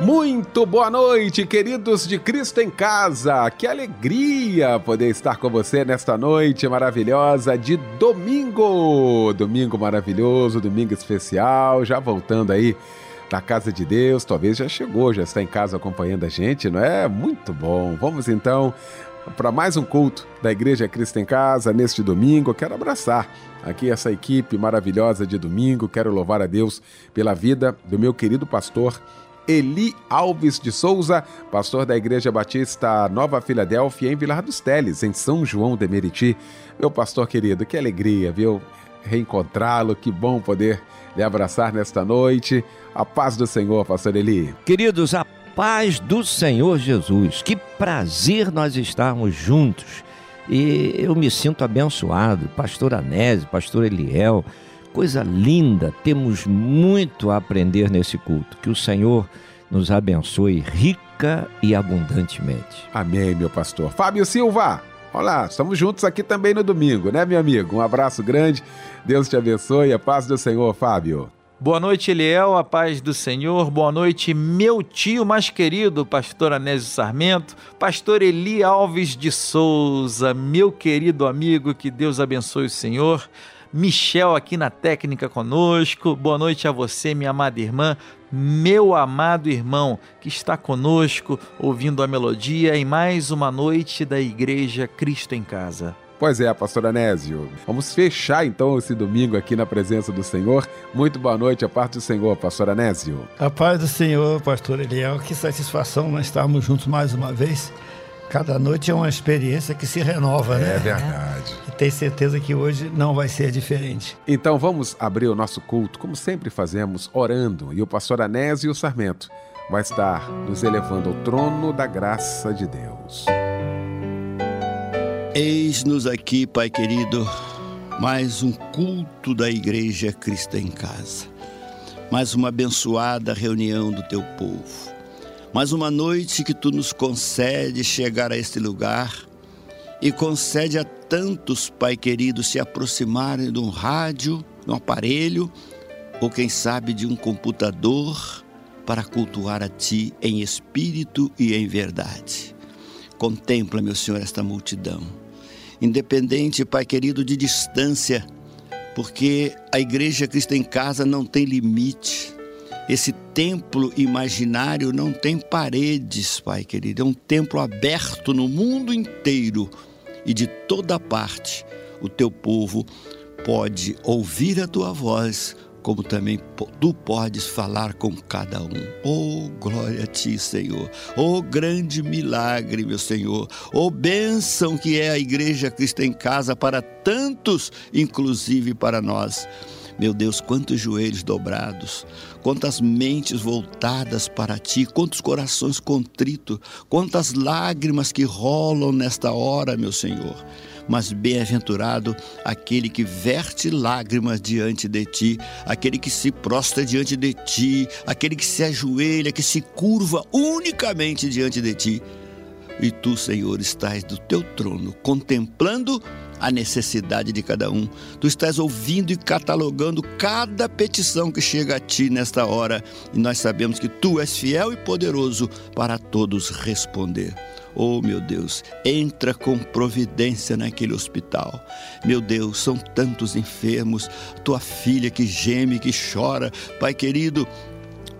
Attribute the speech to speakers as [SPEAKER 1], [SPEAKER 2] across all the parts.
[SPEAKER 1] Muito boa noite, queridos de Cristo em Casa. Que alegria poder estar com você nesta noite maravilhosa de domingo. Domingo maravilhoso, domingo especial, já voltando aí da casa de Deus. Talvez já chegou, já está em casa acompanhando a gente, não é? Muito bom. Vamos então para mais um culto da Igreja Cristo em Casa neste domingo. Quero abraçar aqui essa equipe maravilhosa de domingo. Quero louvar a Deus pela vida do meu querido pastor Eli Alves de Souza, pastor da Igreja Batista Nova Filadélfia, em Vilar dos Teles, em São João de Meriti. Meu pastor querido, que alegria, viu? Reencontrá-lo, que bom poder lhe abraçar nesta noite. A paz do Senhor, pastor Eli.
[SPEAKER 2] Queridos, a paz do Senhor Jesus. Que prazer nós estarmos juntos. E eu me sinto abençoado. Pastor Anésio, pastor Eliel, coisa linda, temos muito a aprender nesse culto. Que o Senhor nos abençoe rica e abundantemente.
[SPEAKER 1] Amém, meu pastor. Fábio Silva, olá, estamos juntos aqui também no domingo, né, meu amigo? Um abraço grande, Deus te abençoe, a paz do Senhor, Fábio.
[SPEAKER 3] Boa noite, Eliel, a paz do Senhor. Boa noite, meu tio mais querido, pastor Anésio Sarmento, pastor Eli Alves de Souza, meu querido amigo, que Deus abençoe o Senhor. Michel aqui na técnica conosco. Boa noite a você, minha amada irmã, meu amado irmão que está conosco ouvindo a melodia em mais uma noite da Igreja Cristo em Casa.
[SPEAKER 1] Pois é, pastor Anésio. Vamos fechar então esse domingo aqui na presença do Senhor. Muito boa noite, a parte do Senhor, pastor Anésio.
[SPEAKER 4] A paz do Senhor, pastor Eliel. Que satisfação nós estarmos juntos mais uma vez. Cada noite é uma experiência que se renova, né?
[SPEAKER 1] É verdade.
[SPEAKER 4] E tenho certeza que hoje não vai ser diferente.
[SPEAKER 1] Então vamos abrir o nosso culto, como sempre fazemos, orando. E o pastor Anésio Sarmento vai estar nos elevando ao trono da graça de Deus.
[SPEAKER 5] Eis-nos aqui, Pai querido, mais um culto da Igreja Cristã em Casa. Mais uma abençoada reunião do teu povo mais uma noite que tu nos concede chegar a este lugar e concede a tantos, Pai querido, se aproximarem de um rádio, de um aparelho ou quem sabe de um computador para cultuar a Ti em espírito e em verdade. Contempla, meu Senhor, esta multidão. Independente, Pai querido, de distância, porque a Igreja Cristo em Casa não tem limite esse templo imaginário não tem paredes, Pai querido. É um templo aberto no mundo inteiro e de toda parte. O teu povo pode ouvir a tua voz, como também tu podes falar com cada um. Oh, glória a ti, Senhor. Oh, grande milagre, meu Senhor. Oh, bênção que é a igreja cristã em casa para tantos, inclusive para nós. Meu Deus, quantos joelhos dobrados, quantas mentes voltadas para ti, quantos corações contritos, quantas lágrimas que rolam nesta hora, meu Senhor. Mas bem-aventurado aquele que verte lágrimas diante de ti, aquele que se prostra diante de ti, aquele que se ajoelha, que se curva unicamente diante de ti. E tu, Senhor, estás do teu trono contemplando a necessidade de cada um. Tu estás ouvindo e catalogando cada petição que chega a ti nesta hora, e nós sabemos que tu és fiel e poderoso para todos responder. Oh, meu Deus, entra com providência naquele hospital. Meu Deus, são tantos enfermos, tua filha que geme, que chora. Pai querido,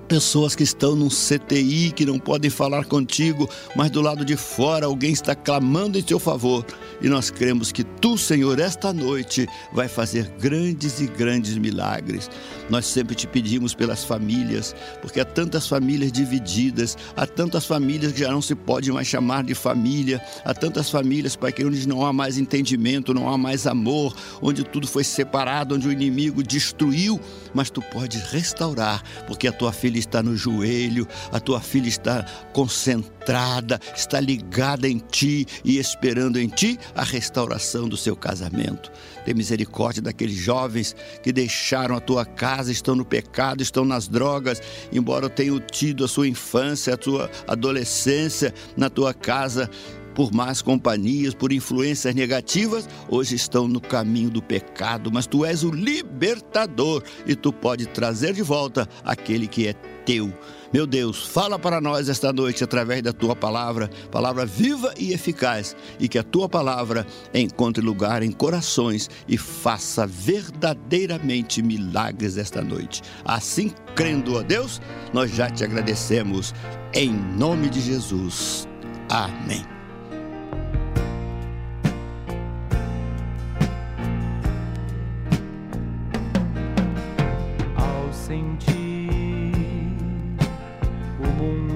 [SPEAKER 5] pessoas que estão num CTI que não podem falar contigo, mas do lado de fora alguém está clamando em teu favor. E nós cremos que tu, Senhor, esta noite vai fazer grandes e grandes milagres. Nós sempre te pedimos pelas famílias, porque há tantas famílias divididas, há tantas famílias que já não se pode mais chamar de família, há tantas famílias, Pai, que onde não há mais entendimento, não há mais amor, onde tudo foi separado, onde o inimigo destruiu mas tu podes restaurar, porque a tua filha está no joelho, a tua filha está concentrada, está ligada em ti e esperando em ti a restauração do seu casamento. Tem misericórdia daqueles jovens que deixaram a tua casa, estão no pecado, estão nas drogas, embora tenham tido a sua infância, a sua adolescência na tua casa por más companhias, por influências negativas, hoje estão no caminho do pecado, mas tu és o libertador e tu pode trazer de volta aquele que é teu. Meu Deus, fala para nós esta noite através da tua palavra, palavra viva e eficaz, e que a tua palavra encontre lugar em corações e faça verdadeiramente milagres esta noite. Assim, crendo a Deus, nós já te agradecemos em nome de Jesus. Amém.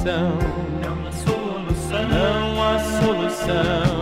[SPEAKER 6] solução. Não há solução. Não há solução.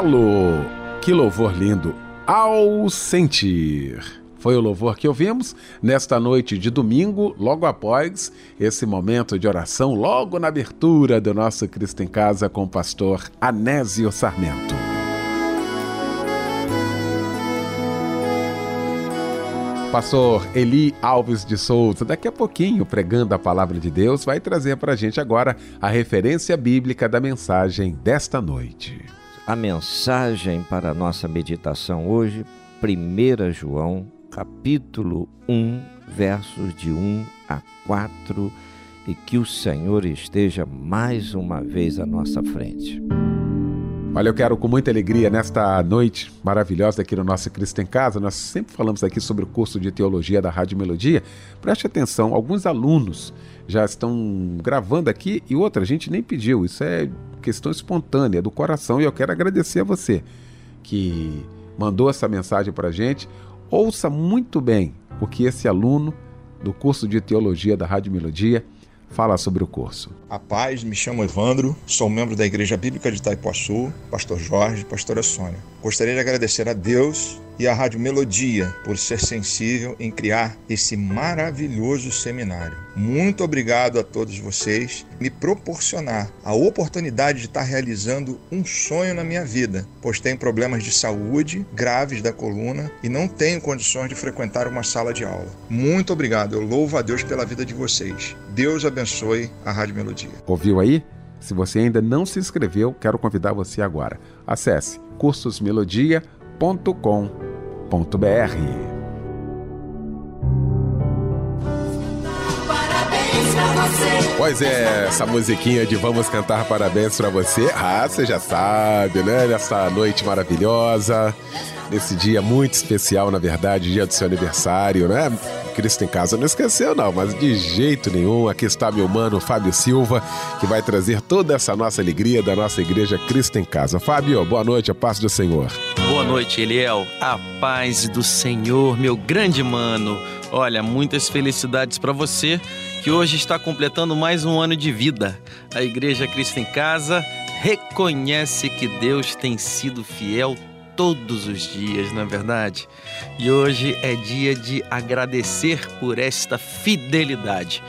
[SPEAKER 1] Grupo Elo. Que louvor lindo. Ao sentir. Foi o louvor que ouvimos nesta noite de domingo, logo após esse momento de oração, logo na abertura do nosso Cristo em Casa com o pastor Anésio Sarmento. Pastor Eli Alves de Souza, daqui a pouquinho, pregando a palavra de Deus, vai trazer para a gente agora a referência bíblica da mensagem desta noite.
[SPEAKER 2] A mensagem para a nossa meditação hoje, 1 João, capítulo 1, versos de 1 a 4, e que o Senhor esteja mais uma vez à nossa frente.
[SPEAKER 1] Olha, eu quero com muita alegria nesta noite maravilhosa aqui no nosso Cristo em Casa. Nós sempre falamos aqui sobre o curso de teologia da Rádio Melodia. Preste atenção, alguns alunos já estão gravando aqui e outra, a gente nem pediu. Isso é questão espontânea do coração e eu quero agradecer a você que mandou essa mensagem para a gente. Ouça muito bem o que esse aluno do curso de teologia da Rádio Melodia fala sobre o curso.
[SPEAKER 7] A paz, me chamo Evandro, sou membro da Igreja Bíblica de Itaipuaçu, pastor Jorge, pastora Sônia. Gostaria de agradecer a Deus e à Rádio Melodia por ser sensível em criar esse maravilhoso seminário. Muito obrigado a todos vocês me proporcionar a oportunidade de estar realizando um sonho na minha vida, pois tenho problemas de saúde graves da coluna e não tenho condições de frequentar uma sala de aula. Muito obrigado, eu louvo a Deus pela vida de vocês. Deus abençoe a Rádio Melodia.
[SPEAKER 1] Ouviu aí? Se você ainda não se inscreveu, quero convidar você agora. Acesse cursosmelodia.com.br. Pois é, essa musiquinha de Vamos Cantar Parabéns para você. Ah, você já sabe, né? Nessa noite maravilhosa, nesse dia muito especial, na verdade, dia do seu aniversário, né? Cristo em Casa não esqueceu, não, mas de jeito nenhum. Aqui está meu mano Fábio Silva, que vai trazer toda essa nossa alegria da nossa igreja Cristo em Casa. Fábio, boa noite, a paz do Senhor.
[SPEAKER 3] Noite, Eliel. A paz do Senhor, meu grande mano. Olha, muitas felicidades para você que hoje está completando mais um ano de vida. A Igreja Cristo em Casa reconhece que Deus tem sido fiel todos os dias, não é verdade? E hoje é dia de agradecer por esta fidelidade.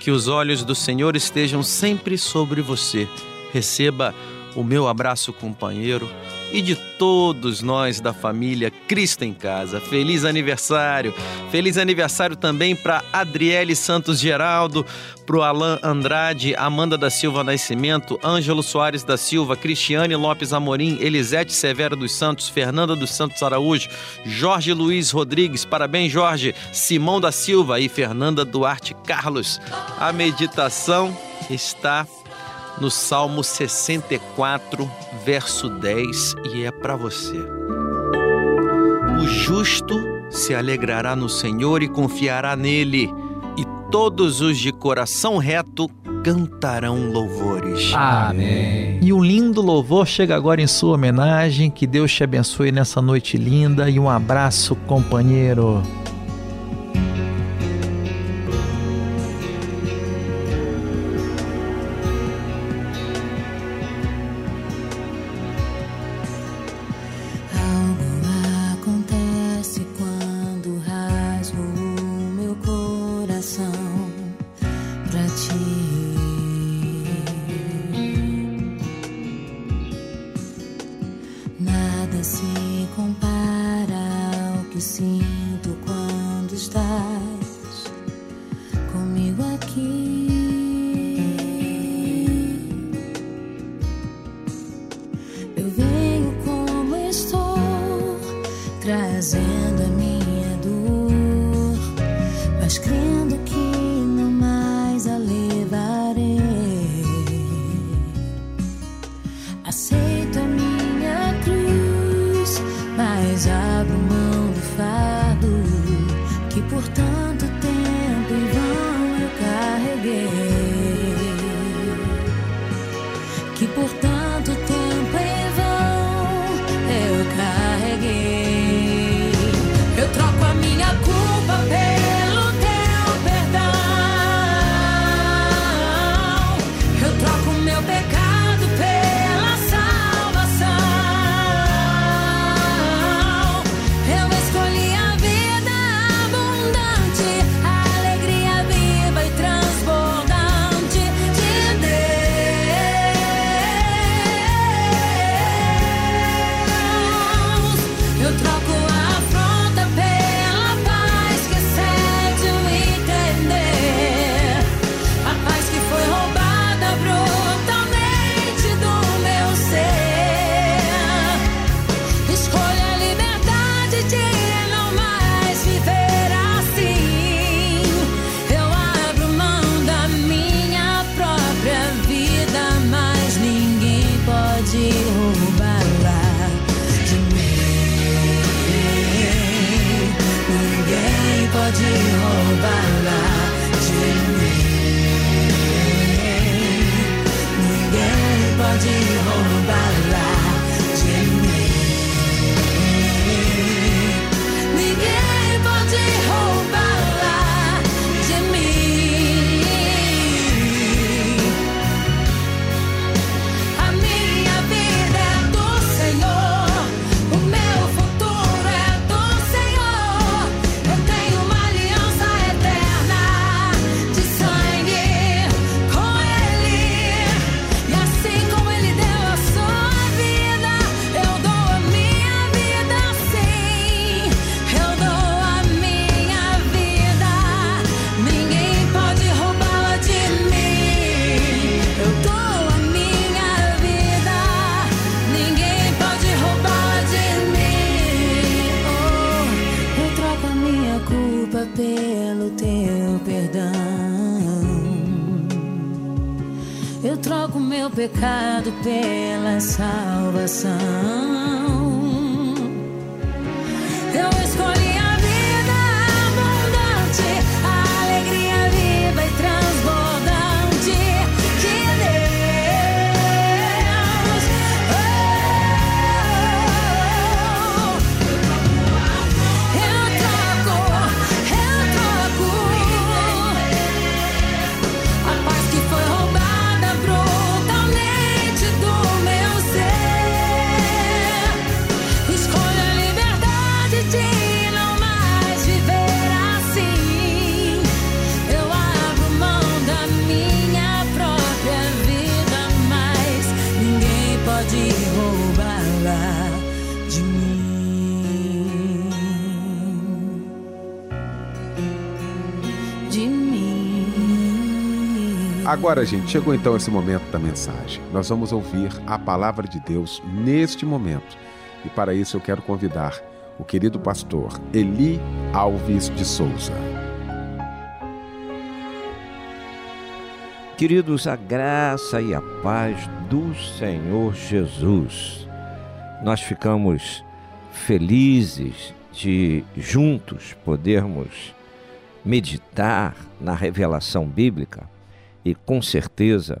[SPEAKER 3] Que os olhos do Senhor estejam sempre sobre você. Receba o meu abraço, companheiro, e de todos nós da família Cristo em Casa. Feliz aniversário! Feliz aniversário também para Adriele Santos Geraldo, para o Alain Andrade, Amanda da Silva Nascimento, Ângelo Soares da Silva, Cristiane Lopes Amorim, Elisete Severo dos Santos, Fernanda dos Santos Araújo, Jorge Luiz Rodrigues, parabéns Jorge, Simão da Silva e Fernanda Duarte Carlos. A meditação está no Salmo 64, verso 10, e é para você. O justo se alegrará no Senhor e confiará nele, e todos os de coração reto cantarão louvores.
[SPEAKER 8] Amém. E um lindo louvor chega agora em sua homenagem. Que Deus te abençoe nessa noite linda e um abraço, companheiro.
[SPEAKER 9] Mas abro mão do fardo que por tanto tempo em vão eu carreguei
[SPEAKER 1] Agora, gente, chegou então esse momento da mensagem. Nós vamos ouvir a palavra de Deus neste momento. E para isso eu quero convidar o querido pastor Eli Alves de Souza.
[SPEAKER 2] Queridos, a graça e a paz do Senhor Jesus. Nós ficamos felizes de juntos podermos meditar na revelação bíblica e com certeza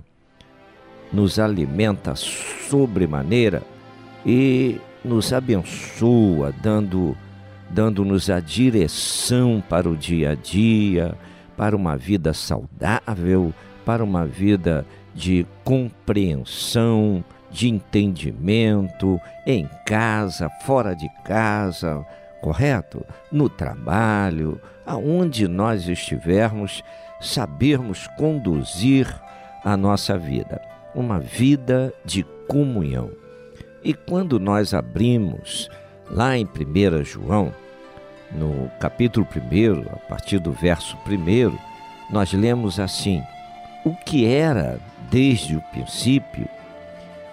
[SPEAKER 2] nos alimenta sobremaneira e nos abençoa, dando dando-nos a direção para o dia a dia, para uma vida saudável, para uma vida de compreensão, de entendimento em casa, fora de casa, correto? No trabalho, aonde nós estivermos, sabermos conduzir a nossa vida, uma vida de comunhão. E quando nós abrimos lá em 1 João, no capítulo 1, a partir do verso 1, nós lemos assim: O que era desde o princípio,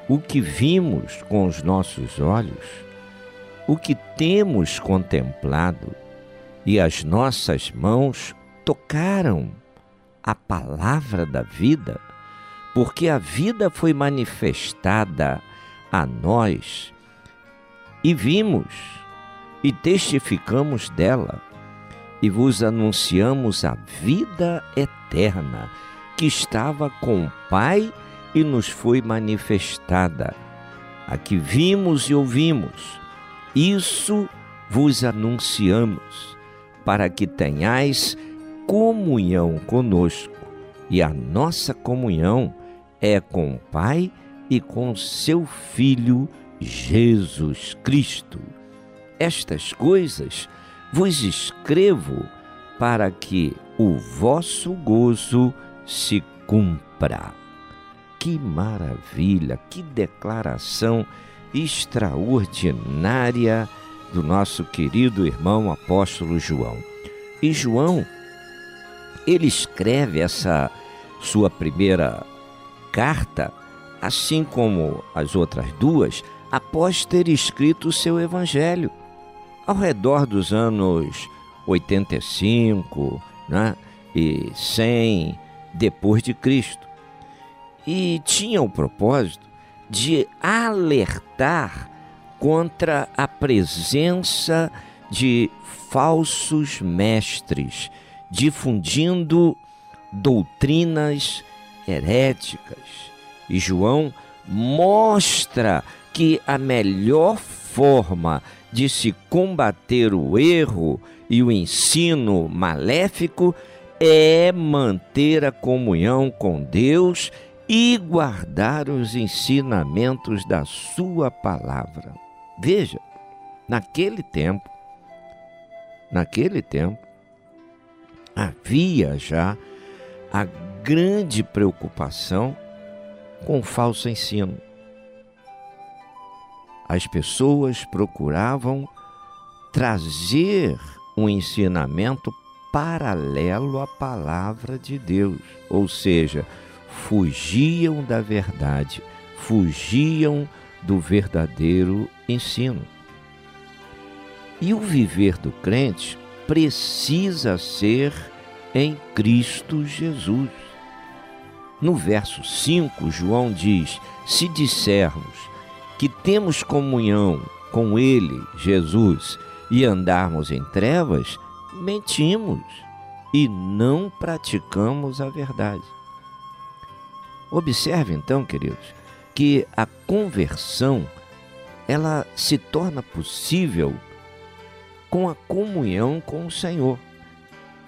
[SPEAKER 2] o que vimos com os nossos olhos, o que temos contemplado e as nossas mãos tocaram a palavra da vida, porque a vida foi manifestada a nós e vimos e testificamos dela e vos anunciamos a vida eterna que estava com o Pai e nos foi manifestada. A que vimos e ouvimos, isso vos anunciamos, para que tenhais comunhão conosco. E a nossa comunhão é com o Pai e com seu Filho Jesus Cristo. Estas coisas vos escrevo para que o vosso gozo se cumpra. Que maravilha, que declaração extraordinária do nosso querido irmão apóstolo João. E João, ele escreve essa sua primeira carta, assim como as outras duas, após ter escrito o seu evangelho. Ao redor dos anos 85 né, e 100 depois de Cristo. E tinha o propósito de alertar contra a presença de falsos mestres, difundindo doutrinas heréticas. E João mostra que a melhor forma de se combater o erro e o ensino maléfico é manter a comunhão com Deus e guardar os ensinamentos da Sua palavra. Veja, naquele tempo, naquele tempo, havia já a grande preocupação com o falso ensino. As pessoas procuravam trazer um ensinamento paralelo à palavra de Deus, ou seja, fugiam da verdade, fugiam do verdadeiro ensino. E o viver do crente precisa ser em Cristo Jesus. No verso 5, João diz: Se dissermos que temos comunhão com Ele, Jesus, e andarmos em trevas, mentimos e não praticamos a verdade. Observe então, queridos, que a conversão ela se torna possível com a comunhão com o Senhor.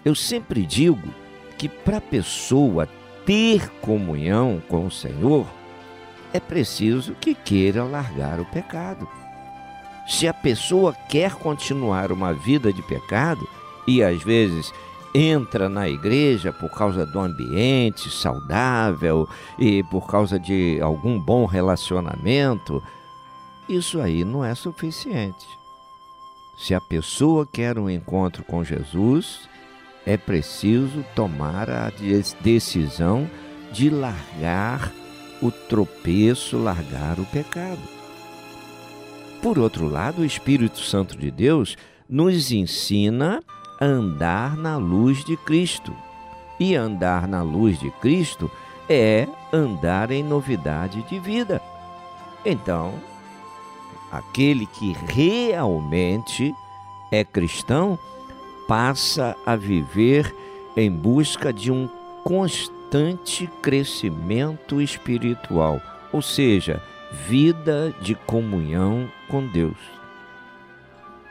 [SPEAKER 2] Eu sempre digo que para a pessoa ter comunhão com o Senhor, é preciso que queira largar o pecado. Se a pessoa quer continuar uma vida de pecado e às vezes entra na igreja por causa do ambiente saudável e por causa de algum bom relacionamento, isso aí não é suficiente. Se a pessoa quer um encontro com Jesus, é preciso tomar a decisão de largar o tropeço, largar o pecado. Por outro lado, o Espírito Santo de Deus nos ensina a andar na luz de Cristo. E andar na luz de Cristo é andar em novidade de vida. Então, aquele que realmente é cristão passa a viver em busca de um constante crescimento espiritual, ou seja, vida de comunhão com Deus.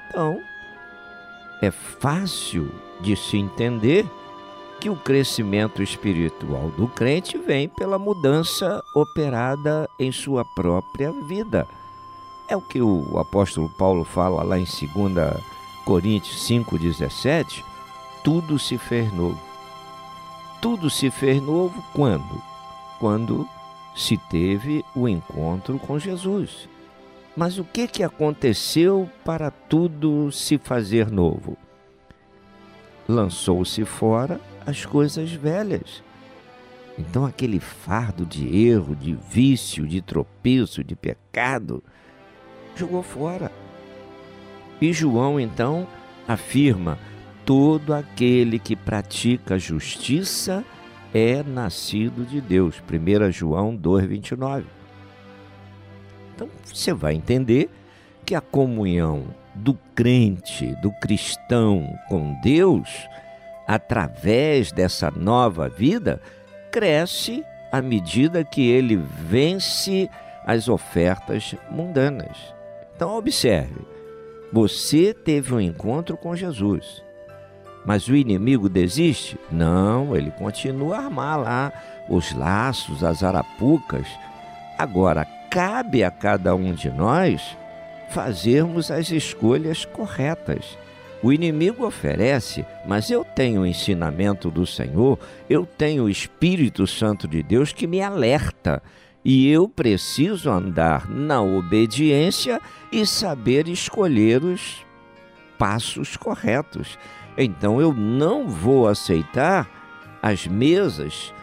[SPEAKER 2] Então, é fácil de se entender que o crescimento espiritual do crente vem pela mudança operada em sua própria vida. É o que o apóstolo Paulo fala lá em 2 Coríntios 5,17, tudo se fez novo. Tudo se fez novo quando? Quando se teve o encontro com Jesus. Mas o que, que aconteceu para tudo se fazer novo? Lançou-se fora as coisas velhas. Então, aquele fardo de erro, de vício, de tropeço, de pecado, jogou fora. E João então afirma: todo aquele que pratica justiça é nascido de Deus. 1 João 2,29. Então você vai entender que a comunhão do crente, do cristão com Deus, através dessa nova vida, cresce à medida que ele vence as ofertas mundanas. Então, observe: você teve um encontro com Jesus. Mas o inimigo desiste? Não, ele continua a armar lá os laços, as arapucas. Agora, cabe a cada um de nós fazermos as escolhas corretas. O inimigo oferece, mas eu tenho o ensinamento do Senhor, eu tenho o Espírito Santo de Deus que me alerta e eu preciso andar na obediência e saber escolher os passos corretos. Então eu não vou aceitar as mesas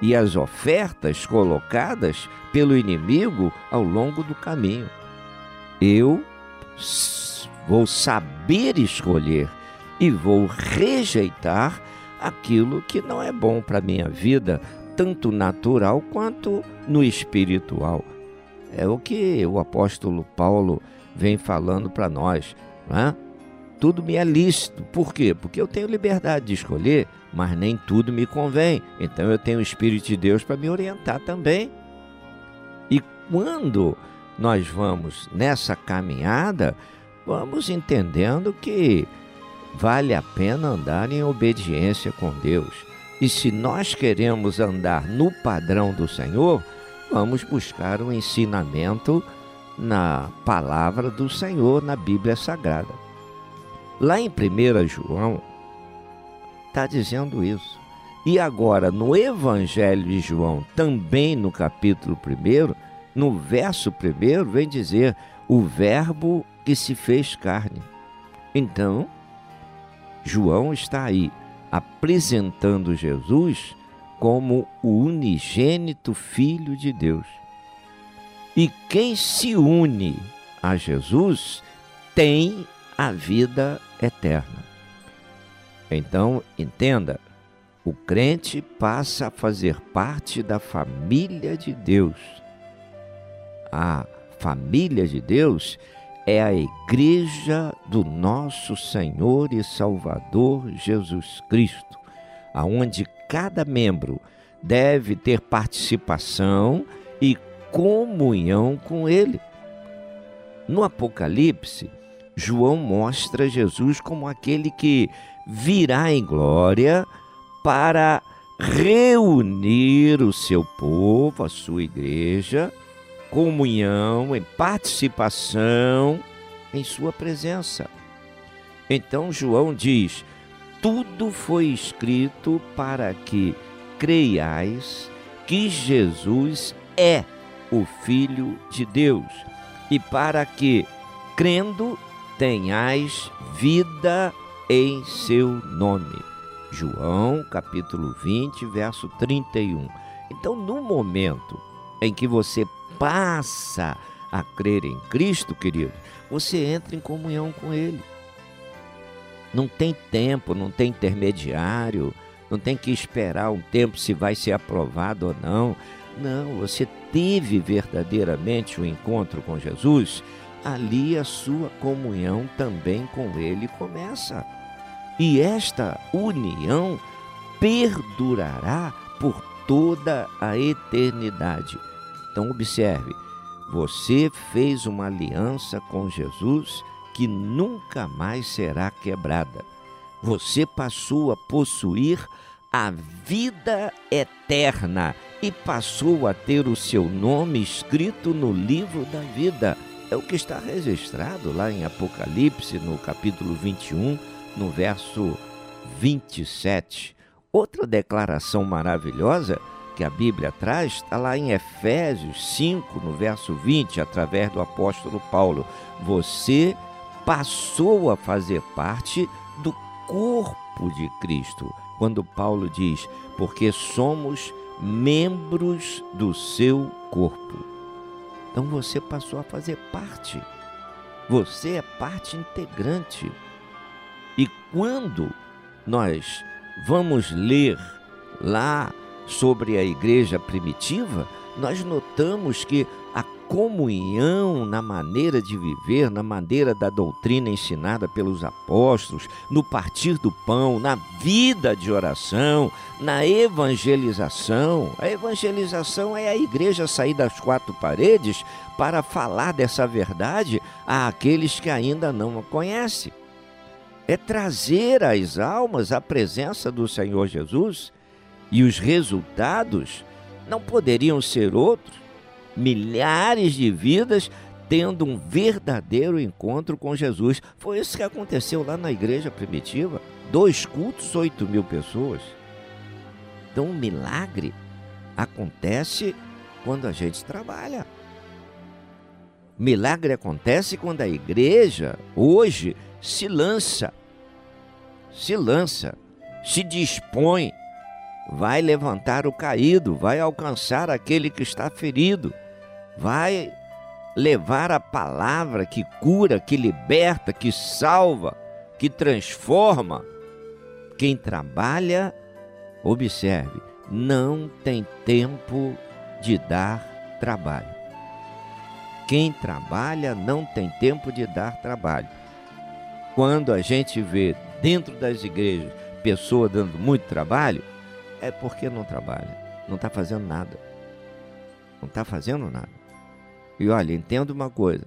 [SPEAKER 2] e as ofertas colocadas pelo inimigo ao longo do caminho. Eu vou saber escolher e vou rejeitar aquilo que não é bom para minha vida, tanto natural quanto no espiritual. É o que o apóstolo Paulo vem falando para nós. Né? Tudo me é lícito. Por quê? Porque eu tenho liberdade de escolher, mas nem tudo me convém. Então eu tenho o Espírito de Deus para me orientar também. E quando nós vamos nessa caminhada, vamos entendendo que vale a pena andar em obediência com Deus e se nós queremos andar no padrão do Senhor, vamos buscar o ensinamento na palavra do Senhor, na Bíblia Sagrada. Lá em 1 João, está dizendo isso. E agora, no Evangelho de João, também no capítulo 1, no verso 1, vem dizer: o Verbo que se fez carne. Então, João está aí apresentando Jesus como o unigênito Filho de Deus. E quem se une a Jesus tem a vida eterna. Então, entenda, o crente passa a fazer parte da família de Deus. A família de Deus é a igreja do nosso Senhor e Salvador Jesus Cristo, aonde cada membro deve ter participação e comunhão com ele. No Apocalipse, João mostra Jesus como aquele que virá em glória para reunir o seu povo, a sua igreja, comunhão, em participação em sua presença. Então João diz: tudo foi escrito para que creiais que Jesus é o Filho de Deus e para que, crendo, tenhais vida em seu nome. João capítulo 20, verso 31. Então, no momento em que você passa a crer em Cristo, querido, você entra em comunhão com Ele. Não tem tempo, não tem intermediário, não tem que esperar um tempo se vai ser aprovado ou não. Não, você teve verdadeiramente o um encontro com Jesus, ali a sua comunhão também com Ele começa. E esta união perdurará por toda a eternidade. Então, observe: você fez uma aliança com Jesus que nunca mais será quebrada. Você passou a possuir a vida eterna e passou a ter o seu nome escrito no livro da vida. É o que está registrado lá em Apocalipse, no capítulo 21, no verso 27. Outra declaração maravilhosa que a Bíblia traz está lá em Efésios 5, no verso 20, através do apóstolo Paulo. Você passou a fazer parte do corpo de Cristo. Quando Paulo diz, porque somos membros do seu corpo. Então você passou a fazer parte. Você é parte integrante. E quando nós vamos ler lá sobre a igreja primitiva, nós notamos que comunhão na maneira de viver, na maneira da doutrina ensinada pelos apóstolos, no partir do pão, na vida de oração, na evangelização. A evangelização é a igreja sair das quatro paredes para falar dessa verdade àqueles que ainda não a conhecem. É trazer as almas à presença do Senhor Jesus e os resultados não poderiam ser outros milhares de vidas tendo um verdadeiro encontro com Jesus. Foi isso que aconteceu lá na igreja primitiva. Dois cultos, oito mil pessoas. Então, um milagre acontece quando a gente trabalha. Milagre acontece quando a igreja, hoje, se lança, se lança, se dispõe, vai levantar o caído, vai alcançar aquele que está ferido vai levar a palavra que cura, que liberta, que salva, que transforma. Quem trabalha, observe, não tem tempo de dar trabalho. Quem trabalha não tem tempo de dar trabalho. Quando a gente vê dentro das igrejas pessoa dando muito trabalho, é porque não trabalha, não está fazendo nada. Não está fazendo nada. E olha, entenda uma coisa.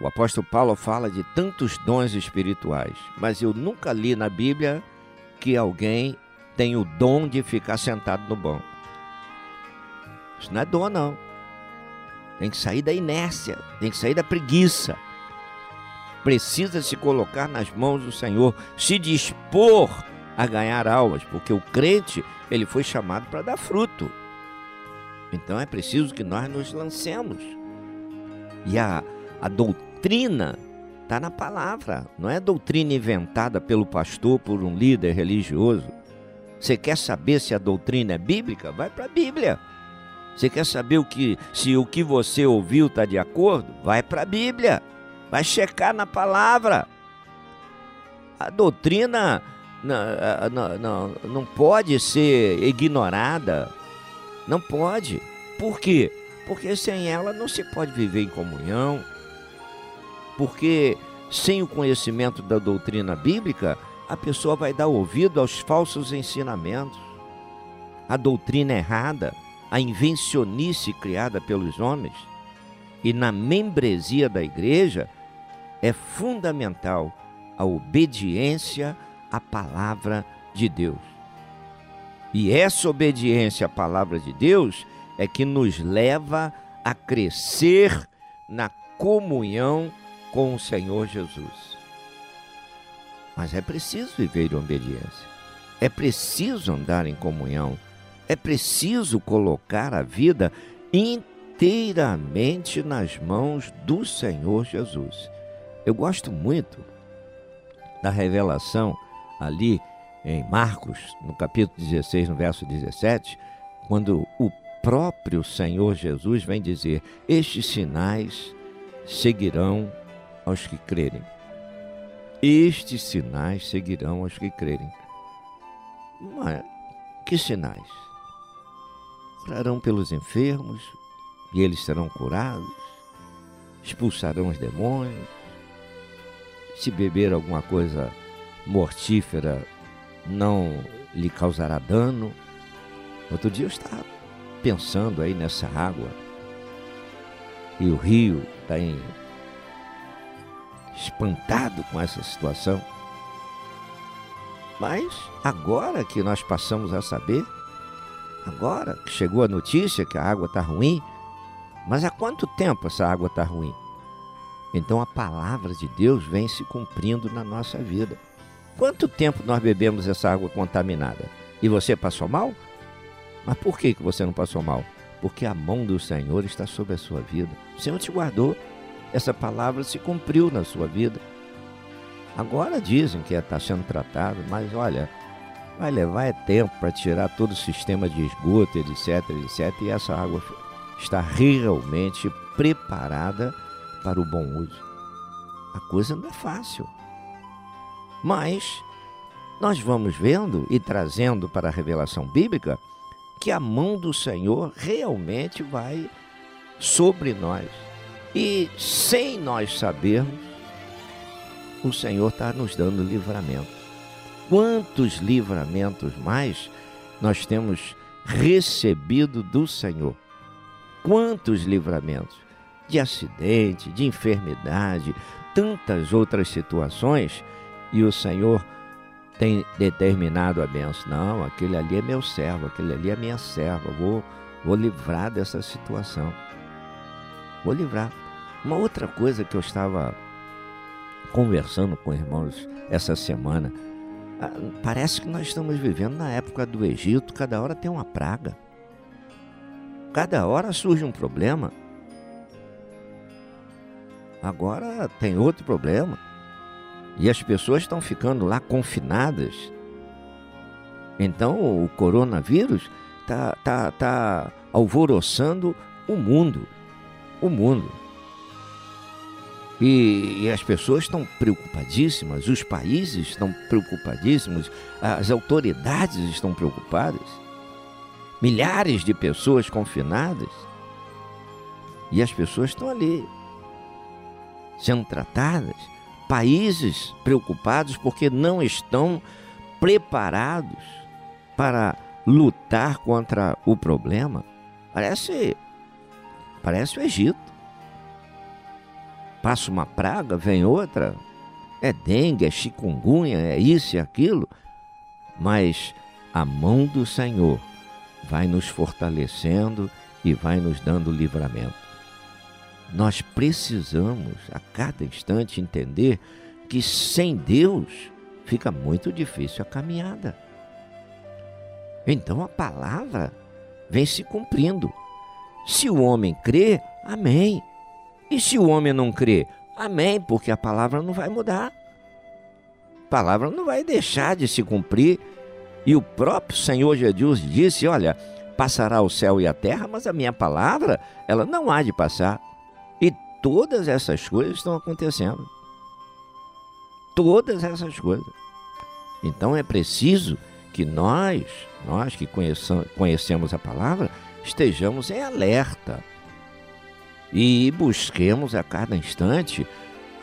[SPEAKER 2] O apóstolo Paulo fala de tantos dons espirituais, mas eu nunca li na Bíblia que alguém tem o dom de ficar sentado no banco. Isso não é dom, não. Tem que sair da inércia, tem que sair da preguiça. Precisa se colocar nas mãos do Senhor, se dispor a ganhar almas, porque o crente, ele foi chamado para dar fruto. Então é preciso que nós nos lancemos. E a, a doutrina está na palavra, não é doutrina inventada pelo pastor, por um líder religioso. Você quer saber se a doutrina é bíblica? Vai para a Bíblia. Você quer saber o que, se o que você ouviu está de acordo? Vai para a Bíblia. Vai checar na palavra. A doutrina não, não, não, não pode ser ignorada. Não pode. Por quê? Porque sem ela não se pode viver em comunhão. Porque sem o conhecimento da doutrina bíblica, a pessoa vai dar ouvido aos falsos ensinamentos, a doutrina errada, a invencionice criada pelos homens. E na membresia da igreja é fundamental a obediência à palavra de Deus. E essa obediência à palavra de Deus é que nos leva a crescer na comunhão com o Senhor Jesus. Mas é preciso viver em obediência. É preciso andar em comunhão. É preciso colocar a vida inteiramente nas mãos do Senhor Jesus. Eu gosto muito da revelação ali em Marcos, no capítulo 16, no verso 17, quando o próprio Senhor Jesus vem dizer: Estes sinais seguirão aos que crerem. Estes sinais seguirão aos que crerem. Mas que sinais? Orarão pelos enfermos e eles serão curados, expulsarão os demônios. Se beber alguma coisa mortífera, não lhe causará dano. Outro dia eu estava pensando aí nessa água e o rio está espantado com essa situação. Mas agora que nós passamos a saber, agora que chegou a notícia que a água está ruim, mas há quanto tempo essa água está ruim? Então a palavra de Deus vem se cumprindo na nossa vida. Quanto tempo nós bebemos essa água contaminada? E você passou mal? Mas por que, que você não passou mal? Porque a mão do Senhor está sobre a sua vida. O Senhor te guardou essa palavra se cumpriu na sua vida. Agora dizem que está sendo tratado, mas olha, vai levar é tempo para tirar todo o sistema de esgoto, etc, etc, e essa água está realmente preparada para o bom uso. A coisa não é fácil. Mas nós vamos vendo e trazendo para a revelação bíblica que a mão do Senhor realmente vai sobre nós e sem nós sabermos, o Senhor está nos dando livramento. Quantos livramentos mais nós temos recebido do Senhor? Quantos livramentos? De acidente, de enfermidade, tantas outras situações, e o Senhor tem determinado a benção. Não, aquele ali é meu servo, aquele ali é minha serva, vou, vou livrar dessa situação. Vou livrar. Uma outra coisa que eu estava conversando com irmãos essa semana, ah, parece que nós estamos vivendo na época do Egito, cada hora tem uma praga. Cada hora surge um problema. Agora tem outro problema. E as pessoas estão ficando lá confinadas. Então o coronavírus está tá, tá alvoroçando o mundo. O mundo. E, e, as pessoas estão preocupadíssimas, os países estão preocupadíssimos, as autoridades estão preocupadas. Milhares de pessoas confinadas. E as pessoas estão ali, sendo tratadas. Países preocupados porque não estão preparados para lutar contra o problema. Parece, parece o Egito passa uma praga, vem outra. É dengue, é chikungunya, é isso e aquilo. Mas a mão do Senhor vai nos fortalecendo e vai nos dando livramento. Nós precisamos a cada instante entender que sem Deus fica muito difícil a caminhada. Então a palavra vem se cumprindo. Se o homem crê, amém. E se o homem não crê? Amém, porque a palavra não vai mudar. A palavra não vai deixar de se cumprir. E o próprio Senhor Jesus disse: Olha, passará o céu e a terra, mas a minha palavra, ela não há de passar. Todas essas coisas estão acontecendo. Todas essas coisas. Então é preciso que nós, nós que conhecemos a palavra, estejamos em alerta e busquemos a cada instante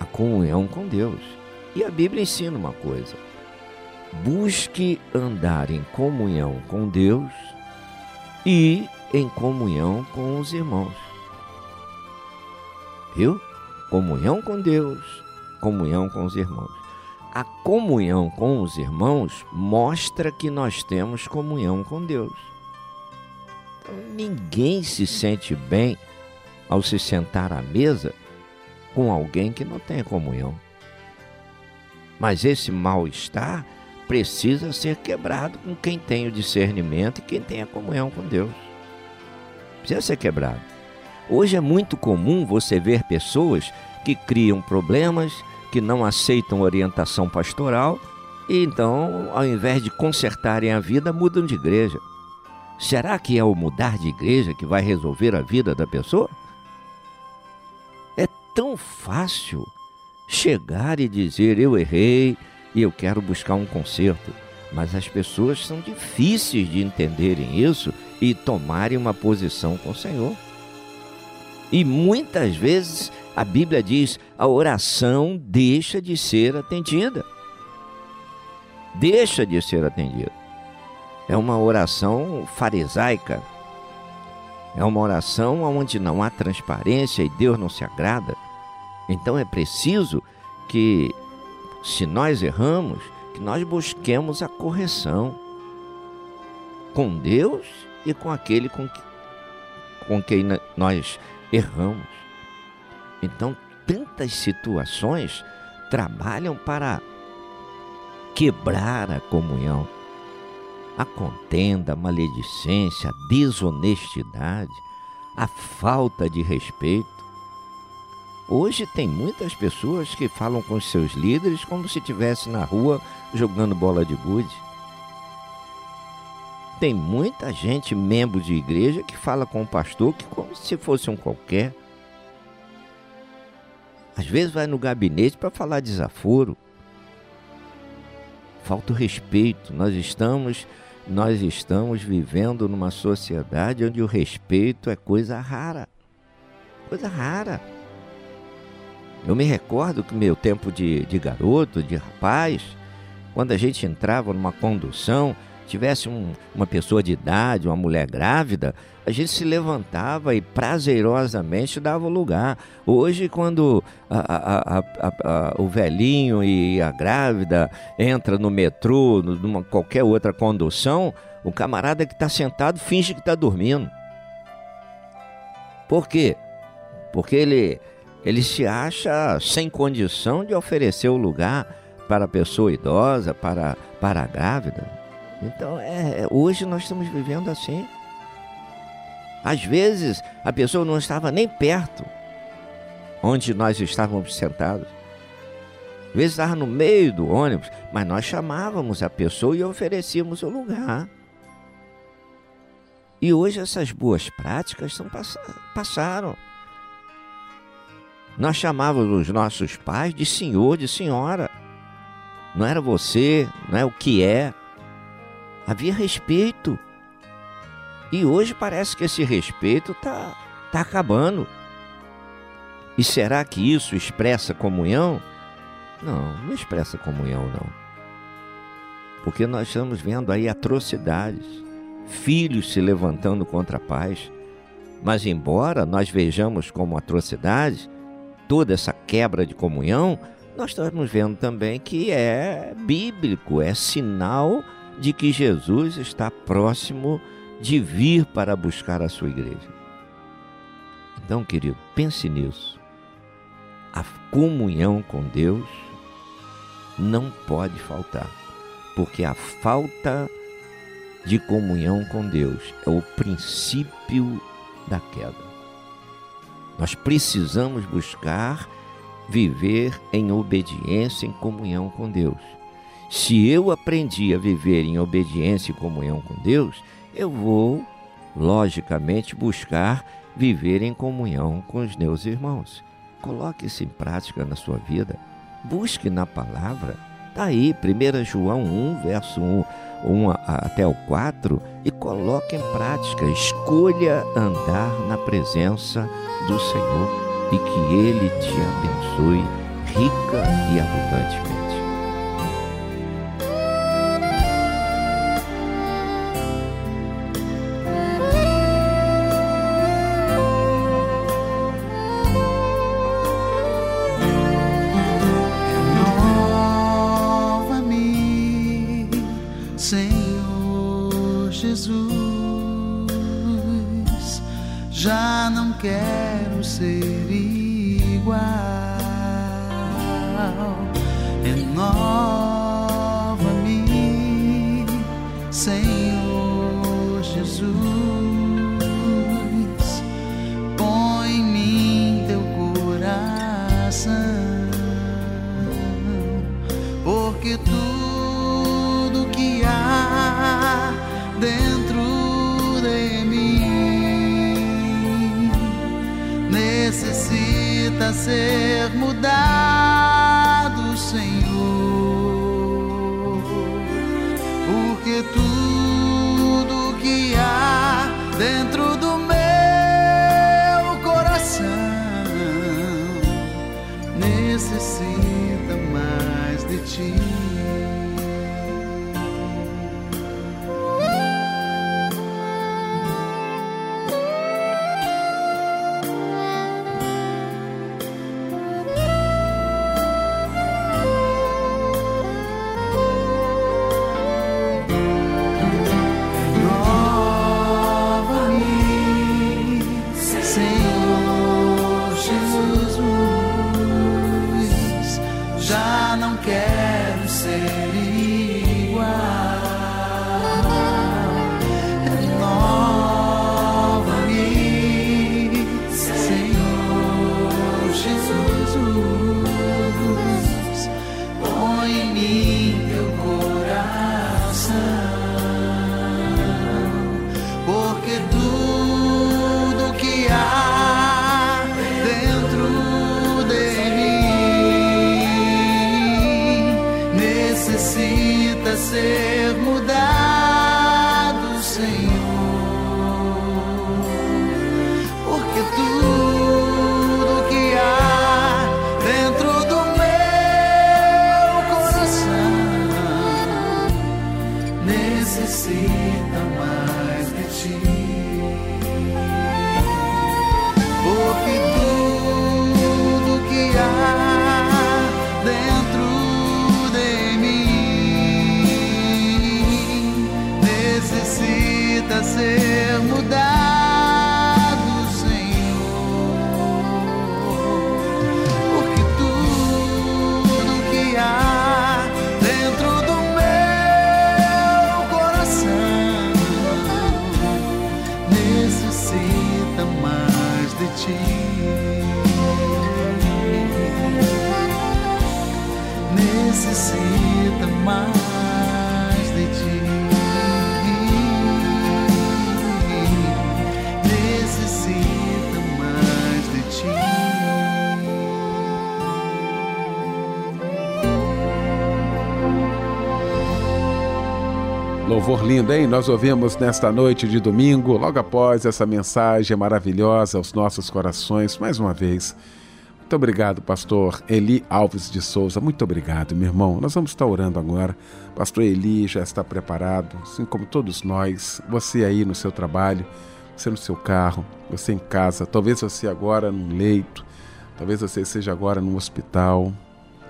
[SPEAKER 2] a comunhão com Deus. E a Bíblia ensina uma coisa: busque andar em comunhão com Deus e em comunhão com os irmãos. Viu? Comunhão com Deus, comunhão com os irmãos. A comunhão com os irmãos mostra que nós temos comunhão com Deus. Então, ninguém se sente bem ao se sentar à mesa com alguém que não tem comunhão. Mas esse mal-estar precisa ser quebrado com quem tem o discernimento e quem tem a comunhão com Deus. Precisa ser quebrado. Hoje é muito comum você ver pessoas que criam problemas, que não aceitam orientação pastoral e então, ao invés de consertarem a vida, mudam de igreja. Será que é o mudar de igreja que vai resolver a vida da pessoa? É tão fácil chegar e dizer eu errei e eu quero buscar um conserto. Mas as pessoas são difíceis de entenderem isso e tomarem uma posição com o Senhor. E muitas vezes a Bíblia diz a oração deixa de ser atendida. Deixa de ser atendida. É uma oração farisaica. É uma oração onde não há transparência e Deus não se agrada. Então é preciso que, se nós erramos, que nós busquemos a correção com Deus e com aquele com, que, com quem nós erramos. Então, tantas situações trabalham para quebrar a comunhão. A contenda, a maledicência, a desonestidade, a falta de respeito. Hoje tem muitas pessoas que falam com seus líderes como se estivesse na rua jogando bola de gude. Tem muita gente, membro de igreja, que fala com o pastor que como se fosse um qualquer. Às vezes vai no gabinete para falar desaforo. Falta o respeito. Nós estamos, nós estamos vivendo numa sociedade onde o respeito é coisa rara. Coisa rara. Eu me recordo que meu tempo de, de garoto, de rapaz, quando a gente entrava numa condução, tivesse um- uma pessoa de idade, uma mulher grávida, a gente se levantava e prazerosamente dava o lugar. Hoje, quando a- a- a- o velhinho e a grávida entra no metrô, numa qualquer outra condução, o camarada que está sentado finge que está dormindo. Por quê? Porque ele, ele se acha sem condição de oferecer o lugar para a pessoa idosa, para, para a grávida. Então, é, é- hoje nós estamos vivendo assim. Às vezes, a pessoa não estava nem perto onde nós estávamos sentados. Às vezes estava no meio do ônibus, mas nós chamávamos a pessoa e oferecíamos o lugar. E hoje essas boas práticas são, passa- passaram. Nós chamávamos os nossos pais de senhor, de senhora. Não era você, não é o que é. Havia respeito. E hoje parece que esse respeito está tá acabando. E será que isso expressa comunhão? Não, não expressa comunhão, não. Porque nós estamos vendo aí atrocidades, filhos se levantando contra pais. Mas, embora nós vejamos como atrocidades toda essa quebra de comunhão, nós estamos vendo também que é bíblico, é sinal de que Jesus está próximo de vir para buscar a sua igreja. Então, querido, pense nisso. A comunhão com Deus não pode faltar, porque a falta de comunhão com Deus é o princípio da queda. Nós precisamos buscar viver em obediência, em comunhão com Deus. Se eu aprendi a viver em obediência e comunhão com Deus, eu vou, logicamente, buscar viver em comunhão com os meus irmãos. Coloque isso em prática na sua vida. Busque na palavra
[SPEAKER 10] Tá aí, 1 João 1, verso 1, 1 a- até o 4, e coloque em prática. Escolha andar na presença do Senhor e que Ele te abençoe rica e abundantemente.
[SPEAKER 1] Louvor lindo, hein? Nós ouvimos nesta noite de domingo, logo após essa mensagem maravilhosa aos nossos corações, mais uma vez. Muito obrigado, pastor Eli Alves de Souza. Muito obrigado, meu irmão. Nós vamos estar orando agora. Pastor Eli já está preparado, assim como todos nós. Você aí no seu trabalho, você no seu carro, você em casa, talvez você agora num leito, talvez você esteja agora num hospital,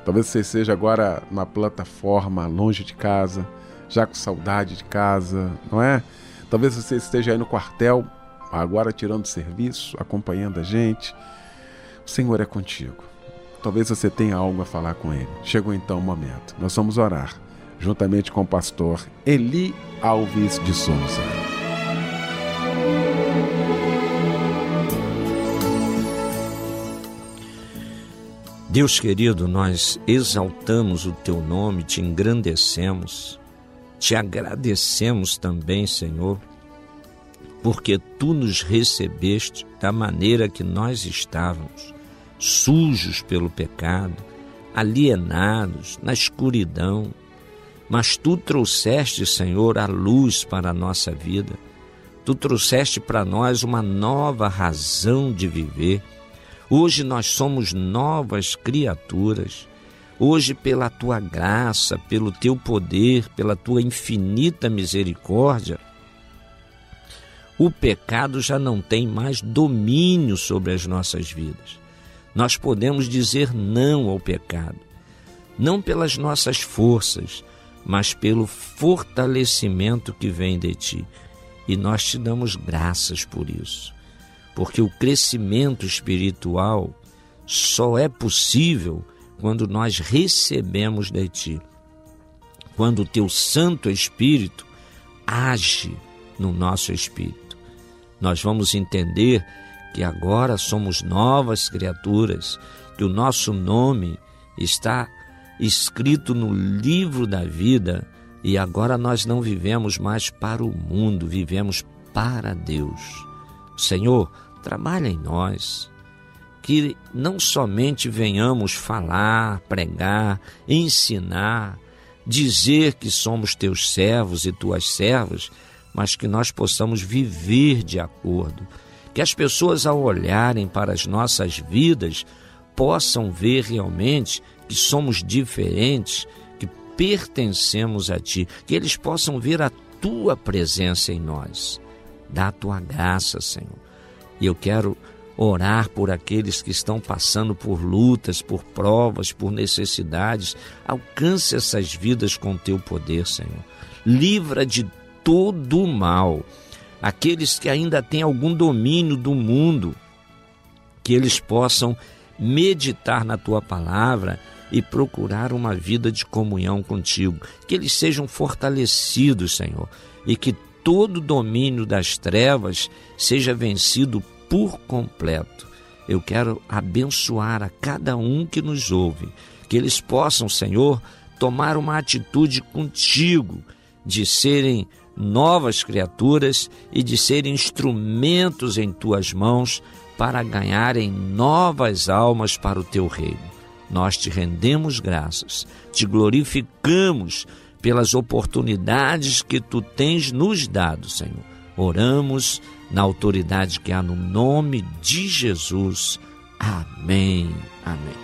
[SPEAKER 1] talvez você esteja agora numa plataforma longe de casa já com saudade de casa, não é? Talvez você esteja aí no quartel, agora tirando serviço, acompanhando a gente. O Senhor é contigo. Talvez você tenha algo a falar com Ele. Chegou então o momento. Nós vamos orar, juntamente com o pastor Eli Alves de Souza.
[SPEAKER 10] Deus querido, nós exaltamos o teu nome, te engrandecemos, te agradecemos também, Senhor, porque tu nos recebeste da maneira que nós estávamos, sujos pelo pecado,
[SPEAKER 2] alienados, na escuridão. Mas tu trouxeste, Senhor, a luz para a nossa vida. Tu trouxeste para nós uma nova razão de viver. Hoje nós somos novas criaturas. Hoje, pela tua graça, pelo teu poder, pela tua infinita misericórdia, o pecado já não tem mais domínio sobre as nossas vidas. Nós podemos dizer não ao pecado, não pelas nossas forças, mas pelo fortalecimento que vem de ti. E nós te damos graças por isso, porque o crescimento espiritual só é possível quando nós recebemos de ti, quando o teu Santo Espírito age no nosso espírito. Nós vamos entender que agora somos novas criaturas, que o nosso nome está escrito no livro da vida e agora nós não vivemos mais para o mundo, vivemos para Deus. Senhor, trabalha em nós, que não somente venhamos falar, pregar, ensinar, dizer que somos teus servos e tuas servas, mas que nós possamos viver de acordo. Que as pessoas, ao olharem para as nossas vidas, possam ver realmente que somos diferentes, que pertencemos a Ti, que eles possam ver a Tua presença em nós. Dá a Tua graça, Senhor. E eu quero orar por aqueles que estão passando por lutas, por provas, por necessidades. Alcance essas vidas com Teu poder, Senhor. Livra de todo o mal. Aqueles que ainda têm algum domínio do mundo, que eles possam meditar na tua palavra e procurar uma vida de comunhão contigo. Que eles sejam fortalecidos, Senhor, e que todo domínio das trevas seja vencido por completo. Eu quero abençoar a cada um que nos ouve, que eles possam, Senhor, tomar uma atitude contigo de serem novas criaturas e de serem instrumentos em tuas mãos para ganharem novas almas para o teu reino. Nós te rendemos graças, te glorificamos pelas oportunidades que tu tens nos dado, Senhor. Oramos na autoridade que há no nome de Jesus. Amém. Amém.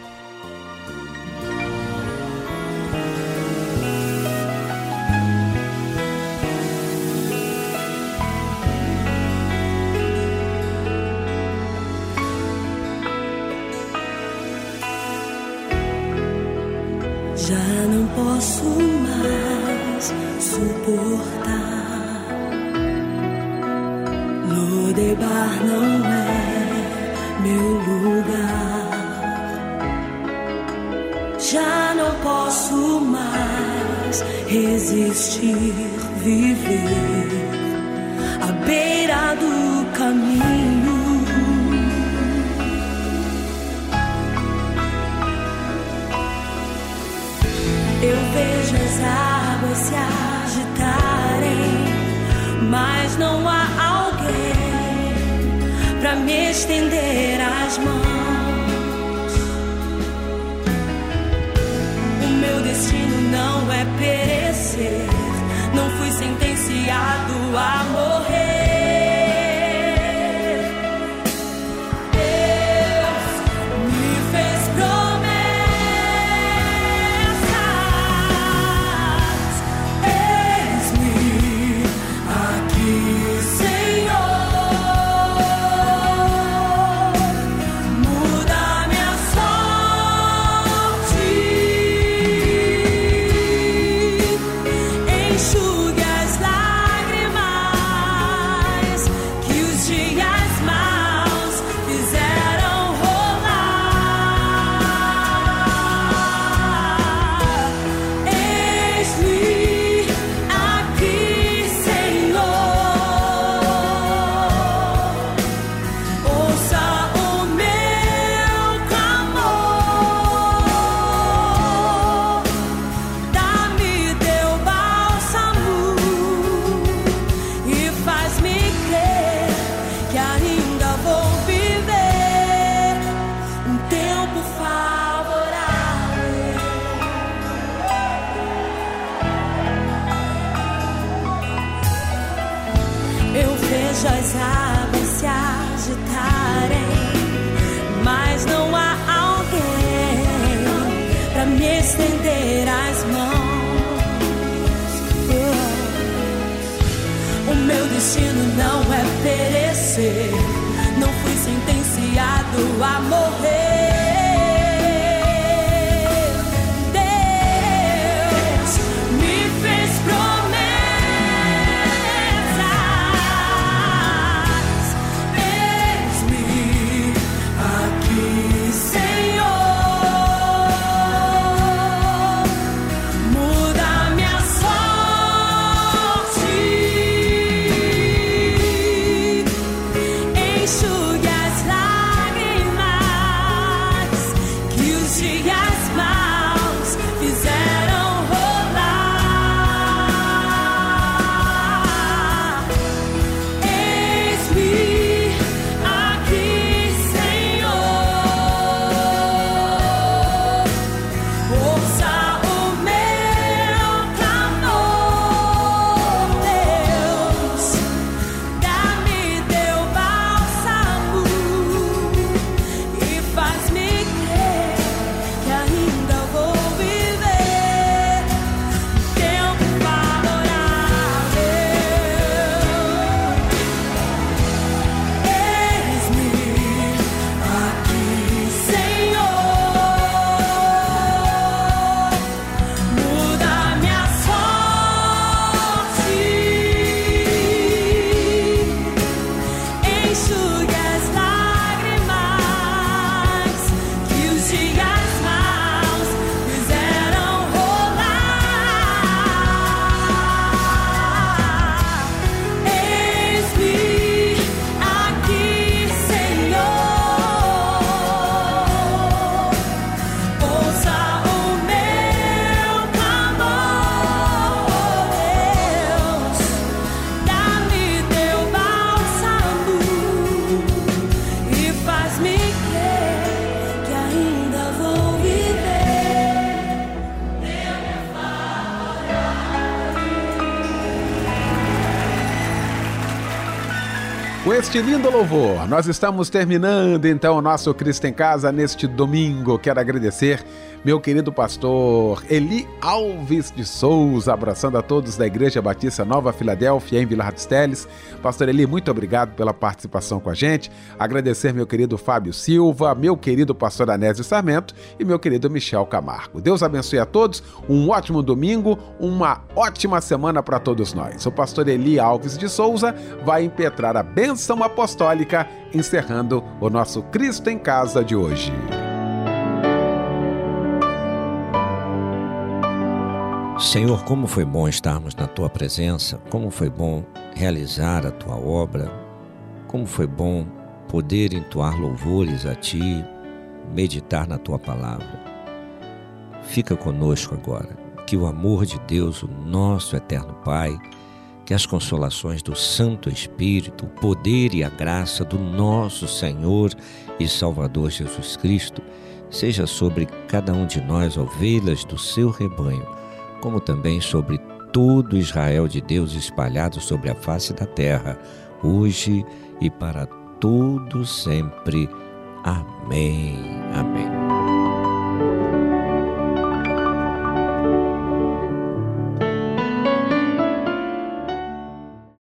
[SPEAKER 1] Este lindo louvor, nós estamos terminando então o nosso Cristo em Casa neste domingo. Quero agradecer meu querido pastor Eli Alves de Souza, abraçando a todos da Igreja Batista Nova Filadélfia, em Vila Ratisteles. Pastor Eli, muito obrigado pela participação com a gente. Agradecer meu querido Fábio Silva, meu querido pastor Anésio Sarmento e meu querido Michel Camargo. Deus abençoe a todos, um ótimo domingo, uma ótima semana para todos nós. O pastor Eli Alves de Souza vai impetrar a bênção apostólica, encerrando o nosso Cristo em Casa de hoje.
[SPEAKER 2] Senhor, como foi bom estarmos na tua presença, como foi bom realizar a tua obra, como foi bom poder entoar louvores a ti, meditar na tua palavra. Fica conosco agora, que o amor de Deus, o nosso eterno Pai, que as consolações do Santo Espírito, o poder e a graça do nosso Senhor e Salvador Jesus Cristo, seja sobre cada um de nós, ovelhas do seu rebanho, como também sobre todo Israel de Deus espalhado sobre a face da terra, hoje e para todo sempre. Amém. Amém.